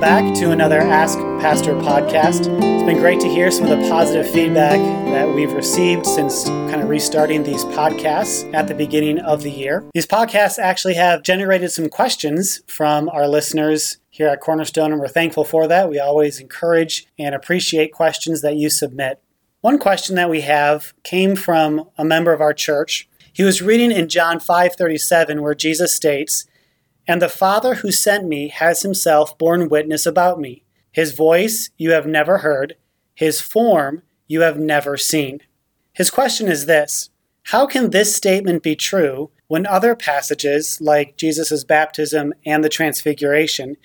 back to another Ask Pastor podcast. It's been great to hear some of the positive feedback that we've received since kind of restarting these podcasts at the beginning of the year. These podcasts actually have generated some questions from our listeners here at Cornerstone, and we're thankful for that. We always encourage and appreciate questions that you submit. One question that we have came from a member of our church. He was reading in John 5:37 where Jesus states, and the Father who sent me has himself borne witness about me. His voice you have never heard, his form you have never seen. His question is this How can this statement be true when other passages, like Jesus' baptism and the Transfiguration,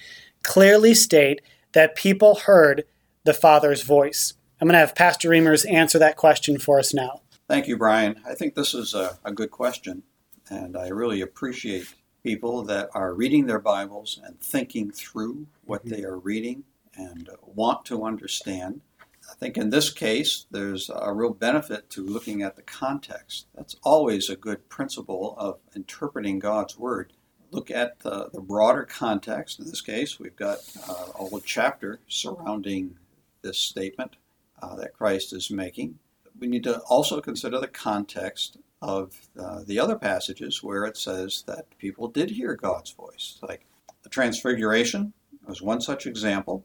clearly state that people heard the Father's voice? I'm going to have Pastor Reimers answer that question for us now. Thank you, Brian. I think this is a, a good question, and I really appreciate people that are reading their Bibles and thinking through what mm-hmm. they are reading and want to understand. I think in this case, there's a real benefit to looking at the context. That's always a good principle of interpreting God's Word. Look at the, the broader context. In this case, we've got uh, a whole chapter surrounding this statement uh, that Christ is making. We need to also consider the context of uh, the other passages where it says that people did hear God's voice. Like the Transfiguration was one such example,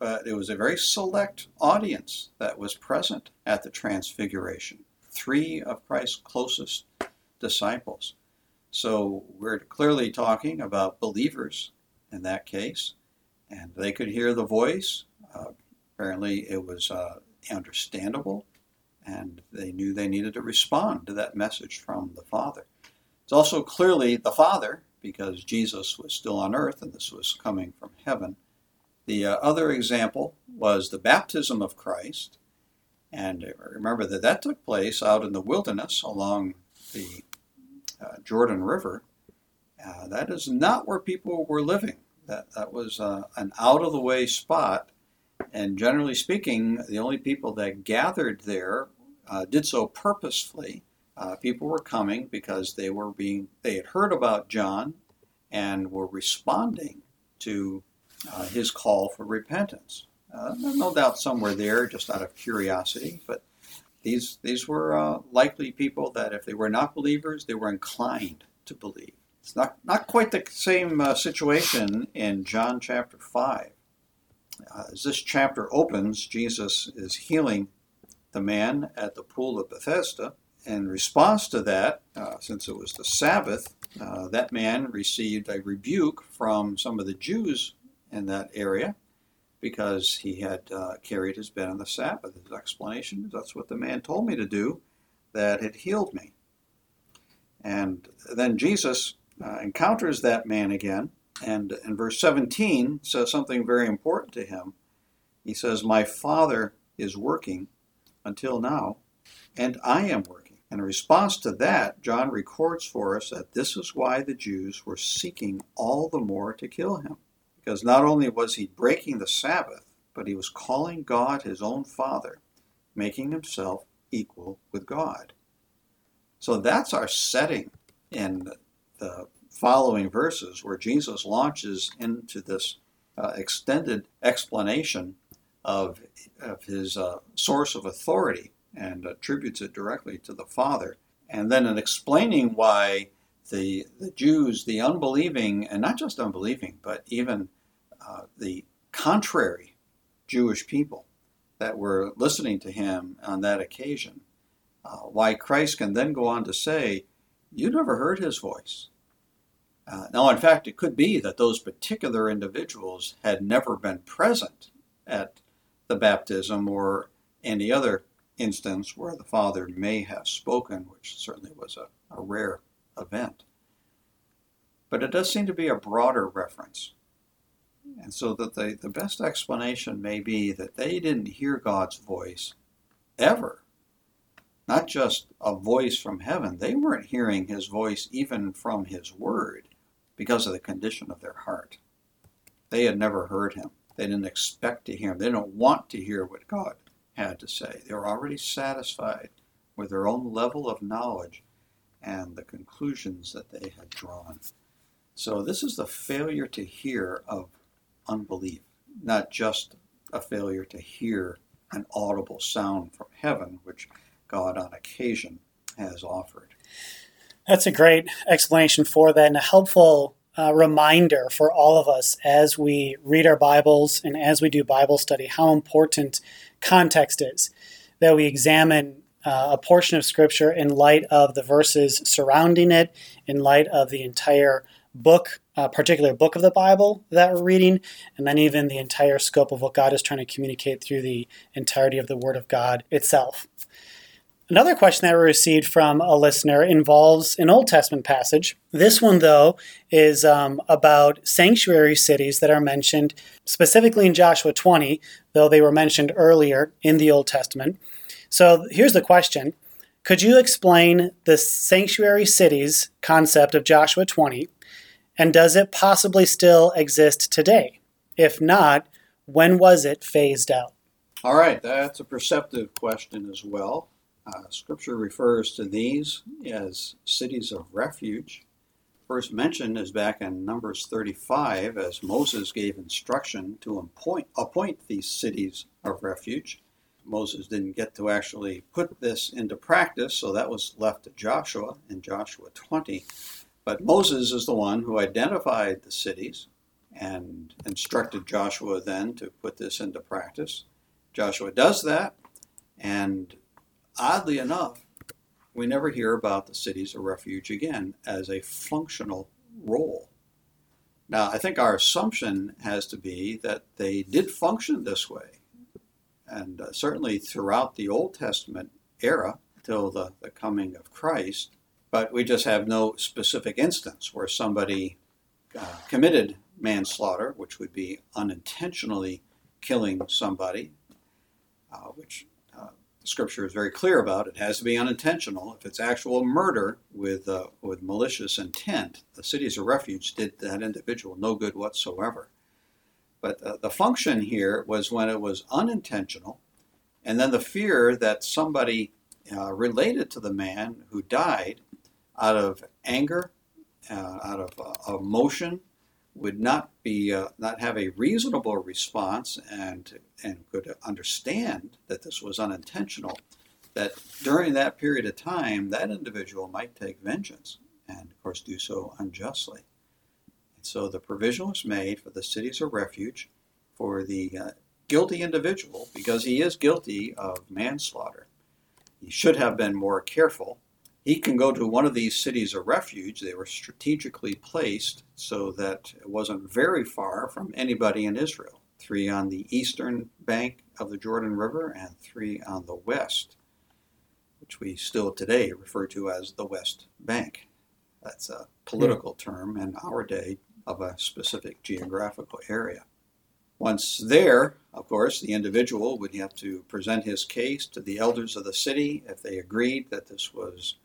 but it was a very select audience that was present at the Transfiguration. Three of Christ's closest disciples. So we're clearly talking about believers in that case, and they could hear the voice. Uh, apparently, it was uh, understandable and they knew they needed to respond to that message from the Father. It's also clearly the Father, because Jesus was still on earth and this was coming from heaven. The uh, other example was the baptism of Christ. And remember that that took place out in the wilderness along the uh, Jordan River. Uh, that is not where people were living. That, that was uh, an out of the way spot and generally speaking, the only people that gathered there uh, did so purposefully. Uh, people were coming because they were being they had heard about John and were responding to uh, his call for repentance. Uh, no doubt some were there just out of curiosity, but these these were uh, likely people that if they were not believers, they were inclined to believe. It's not not quite the same uh, situation in John chapter five. As this chapter opens, Jesus is healing the man at the pool of Bethesda. In response to that, uh, since it was the Sabbath, uh, that man received a rebuke from some of the Jews in that area because he had uh, carried his bed on the Sabbath. His explanation is that's what the man told me to do that had healed me. And then Jesus uh, encounters that man again, and in verse 17 says something very important to him. He says, My Father is working until now, and I am working. In response to that, John records for us that this is why the Jews were seeking all the more to kill him. Because not only was he breaking the Sabbath, but he was calling God his own Father, making himself equal with God. So that's our setting in the following verses where Jesus launches into this uh, extended explanation of, of his uh, source of authority and attributes it directly to the Father. And then in explaining why the, the Jews, the unbelieving, and not just unbelieving, but even uh, the contrary Jewish people that were listening to him on that occasion, uh, why Christ can then go on to say, You never heard his voice. Uh, now, in fact, it could be that those particular individuals had never been present at the baptism or any other instance where the Father may have spoken, which certainly was a, a rare event. But it does seem to be a broader reference. And so that the, the best explanation may be that they didn't hear God's voice ever. Not just a voice from heaven, they weren't hearing his voice even from his word because of the condition of their heart. They had never heard him. They didn't expect to hear him. They didn't want to hear what God had to say. They were already satisfied with their own level of knowledge and the conclusions that they had drawn. So, this is the failure to hear of unbelief. not just a failure to hear an audible sound from heaven, which God on occasion has offered. That's a great explanation for that and a helpful uh, reminder for all of us as we read our Bibles and as we do Bible study how important context is. That we examine uh, a portion of Scripture in light of the verses surrounding it, in light of the entire book, a uh, particular book of the Bible that we're reading, and then even the entire scope of what God is trying to communicate through the entirety of the Word of God itself. Another question that we received from a listener involves an Old Testament passage. This one, though, is um, about sanctuary cities that are mentioned specifically in Joshua 20, though they were mentioned earlier in the Old Testament. So here's the question Could you explain the sanctuary cities concept of Joshua 20? And does it possibly still exist today? If not, when was it phased out? All right, that's a perceptive question as well. Uh, scripture refers to these as cities of refuge. First mention is back in Numbers 35 as Moses gave instruction to appoint, appoint these cities of refuge. Moses didn't get to actually put this into practice, so that was left to Joshua in Joshua 20. But Moses is the one who identified the cities and instructed Joshua then to put this into practice. Joshua does that, and oddly enough, we never hear about the cities of refuge again as a functional role. Now, I think our assumption has to be that they did function this way. And uh, certainly throughout the Old Testament era, till the, the coming of Christ, but we just have no specific instance where somebody uh, committed manslaughter, which would be unintentionally killing somebody, uh, which Scripture is very clear about. It has to be unintentional. If it's actual murder with uh, with malicious intent, the cities of refuge did that individual no good whatsoever. But uh, the function here was when it was unintentional, and then the fear that somebody uh, related to the man who died out of anger, uh, out of uh, emotion, would not be uh, not have a reasonable response and and could understand that this was unintentional, that during that period of time that individual might take vengeance and of course do so unjustly. And so the provision was made for the cities of refuge for the uh, guilty individual because he is guilty of manslaughter. He should have been more careful he can go to one of these cities of refuge. They were strategically placed so that it wasn't very far from anybody in Israel. Three on the eastern bank of the Jordan River and three on the west, which we still today refer to as the West Bank. That's a political term in our day of a specific geographical area. Once there, of course, the individual would have to present his case to the elders of the city. If they agreed that this was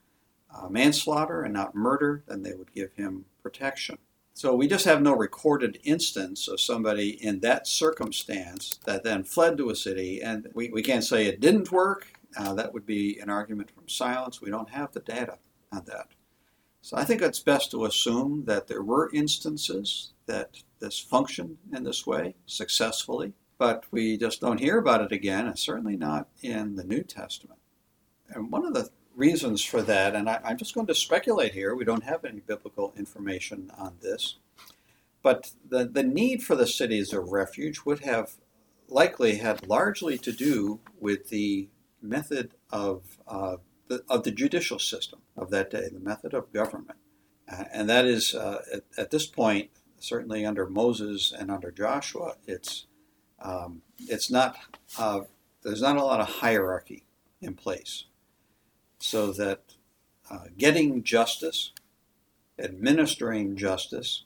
uh, manslaughter and not murder, then they would give him protection. So we just have no recorded instance of somebody in that circumstance that then fled to a city, and we, we can't say it didn't work. Uh, that would be an argument from silence. We don't have the data on that. So I think it's best to assume that there were instances that this functioned in this way successfully, but we just don't hear about it again, and certainly not in the New Testament. And one of the reasons for that, and I, am just going to speculate here. We don't have any biblical information on this. But the, the need for the cities of refuge would have likely had largely to do with the method of, uh, the, of the judicial system of that day, the method of government. Uh, and that is, uh, at, at, this point, certainly under Moses and under Joshua, it's, um, it's not, uh, there's not a lot of hierarchy in place so that uh, getting justice, administering justice,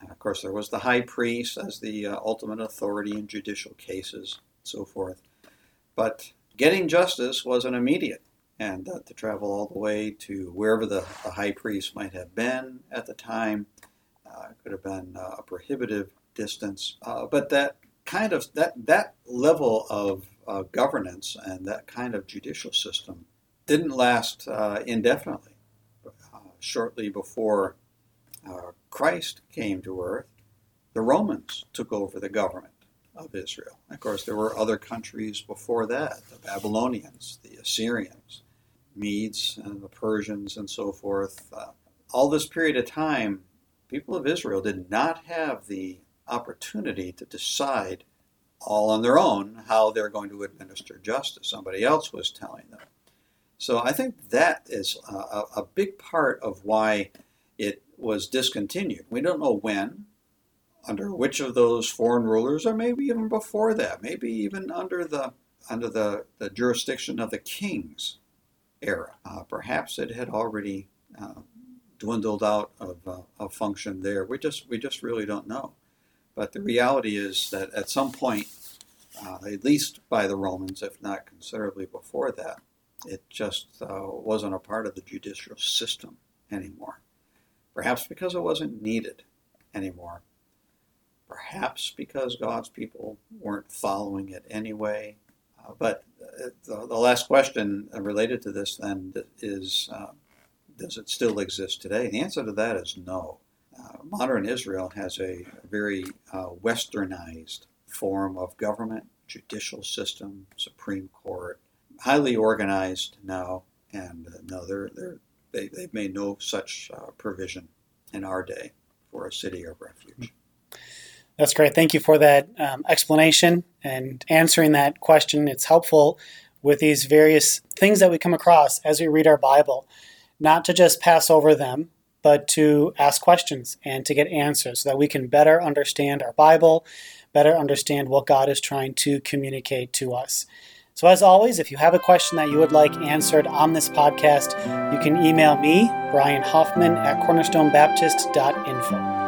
and of course there was the high priest as the uh, ultimate authority in judicial cases, so forth. But getting justice wasn't immediate, and uh, to travel all the way to wherever the, the, high priest might have been at the time uh, could have been a prohibitive distance. Uh, but that kind of that that level of governance and that kind of judicial system didn't last uh, indefinitely. Uh, shortly before uh, Christ came to earth, the Romans took over the government. of Israel. Of course, there were other countries before that the Babylonians, the Assyrians, Medes, and the Persians, and so forth. Uh, all this period of time, people of Israel did not have the opportunity to decide all on their own how they're going to administer justice. Somebody else was telling them. So I think that is a, a big part of why it was discontinued. We don't know when, under which of those foreign rulers, or maybe even before that, maybe even under the under the, the jurisdiction of the kings era. Uh, perhaps it had already uh, dwindled out of, uh, of function there. We just we just really don't know. But the reality is that at some point, uh, at least by the Romans, if not considerably before that, it just uh, wasn't a part of the judicial system anymore. Perhaps because it wasn't needed anymore. Perhaps because God's people weren't following it anyway. Uh, but uh, the, the, last question related to this then is uh, does it still exist today? The answer to that is no. Uh, modern Israel has a very uh, westernized form of government, judicial system, Supreme Court, highly organized now, and uh, no, they're, they're, they, they've made no such uh, provision in our day for a city of refuge. That's great. Thank you for that um, explanation and answering that question. It's helpful with these various things that we come across as we read our Bible, not to just pass over them, but to ask questions and to get answers so that we can better understand our Bible, better understand what God is trying to communicate to us. So, as always, if you have a question that you would like answered on this podcast, you can email me, Brian Hoffman, at cornerstonebaptist.info.